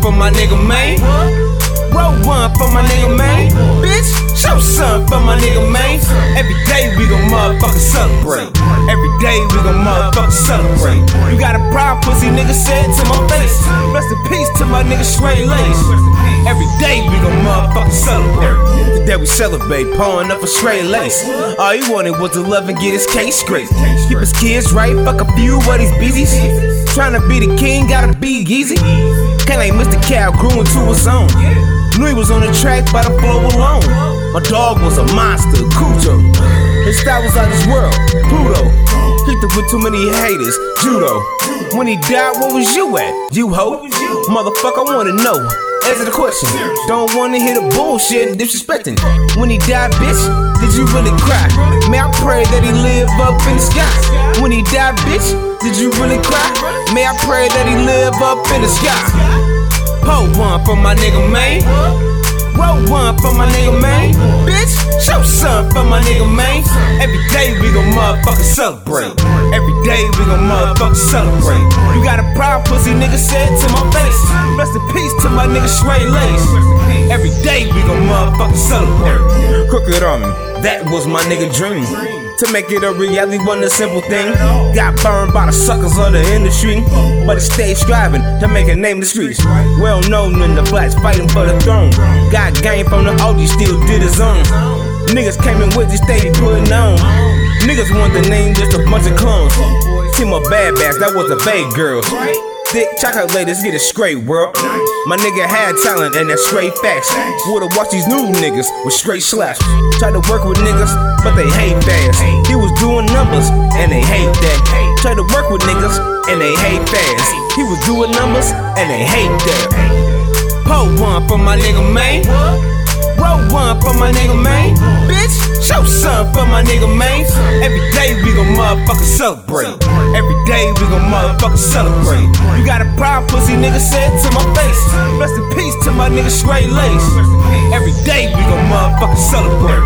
nigga, man. Roll one for my nigga, man. Bitch, show some for my nigga, man. Every day we gon' motherfucking celebrate. Every day we gon' motherfucking celebrate. You got a problem, pussy nigga, say it to my face. In peace to my nigga Straight Lace. Every day we gon' motherfucking celebrate. Today we celebrate, pouring up a straight lace. All he wanted was to love and get his case straight. Keep his kids right, fuck a few of these beezies. Tryna be the king, gotta be easy. Kinda like Mr. Cal grew into his own. Knew he was on the track by the flow alone. My dog was a monster, Cujo. His style was out this world, Pluto. Hit with too many haters, Judo. When he died, where was you at? You ho? Motherfucker, I wanna know. Answer the question. Don't wanna hear the bullshit disrespecting. When he died, bitch, did you really cry? May I pray that he live up in the sky. When he died, bitch, did you really cry? May I pray that he live up in the sky. Pull one for my nigga, man. Roll one for my nigga, man. Some for my nigga, man. Every day we gon' motherfucking celebrate. Every day we gon' motherfucking celebrate. You got a problem, pussy nigga, say it to my face. Rest in peace to my nigga Straight Lace. Every day we gon' motherfucking celebrate. Crooked on me, that was my nigga dream. To make it a reality wasn't a simple thing. Got burned by the suckers of the industry, but he stayed striving to make a name in the streets. Well known in the blacks fighting for the throne. Got game from the OG, still did his own. Niggas came in with this steady putting on. Niggas want the name just a bunch of clones. Team of bad bags, that was a vague girls. Thick chocolate ladies get it straight, world. My nigga had talent and that's straight facts. Would've watched these new niggas with straight slaps. Tried to work with niggas, but they hate fast. He was doing numbers and they hate that. Tried to work with niggas and they hate fast. He was doing numbers and they hate that. Pull one for my nigga, man. Roll one for my nigga, man. Bitch, show some for my nigga, man. Every day we gon' motherfucking celebrate. Every day we gon' motherfucking celebrate. You got a problem, pussy nigga, say it to my face. Rest in peace to my nigga Straight Lace. Every day we gon' motherfucking celebrate.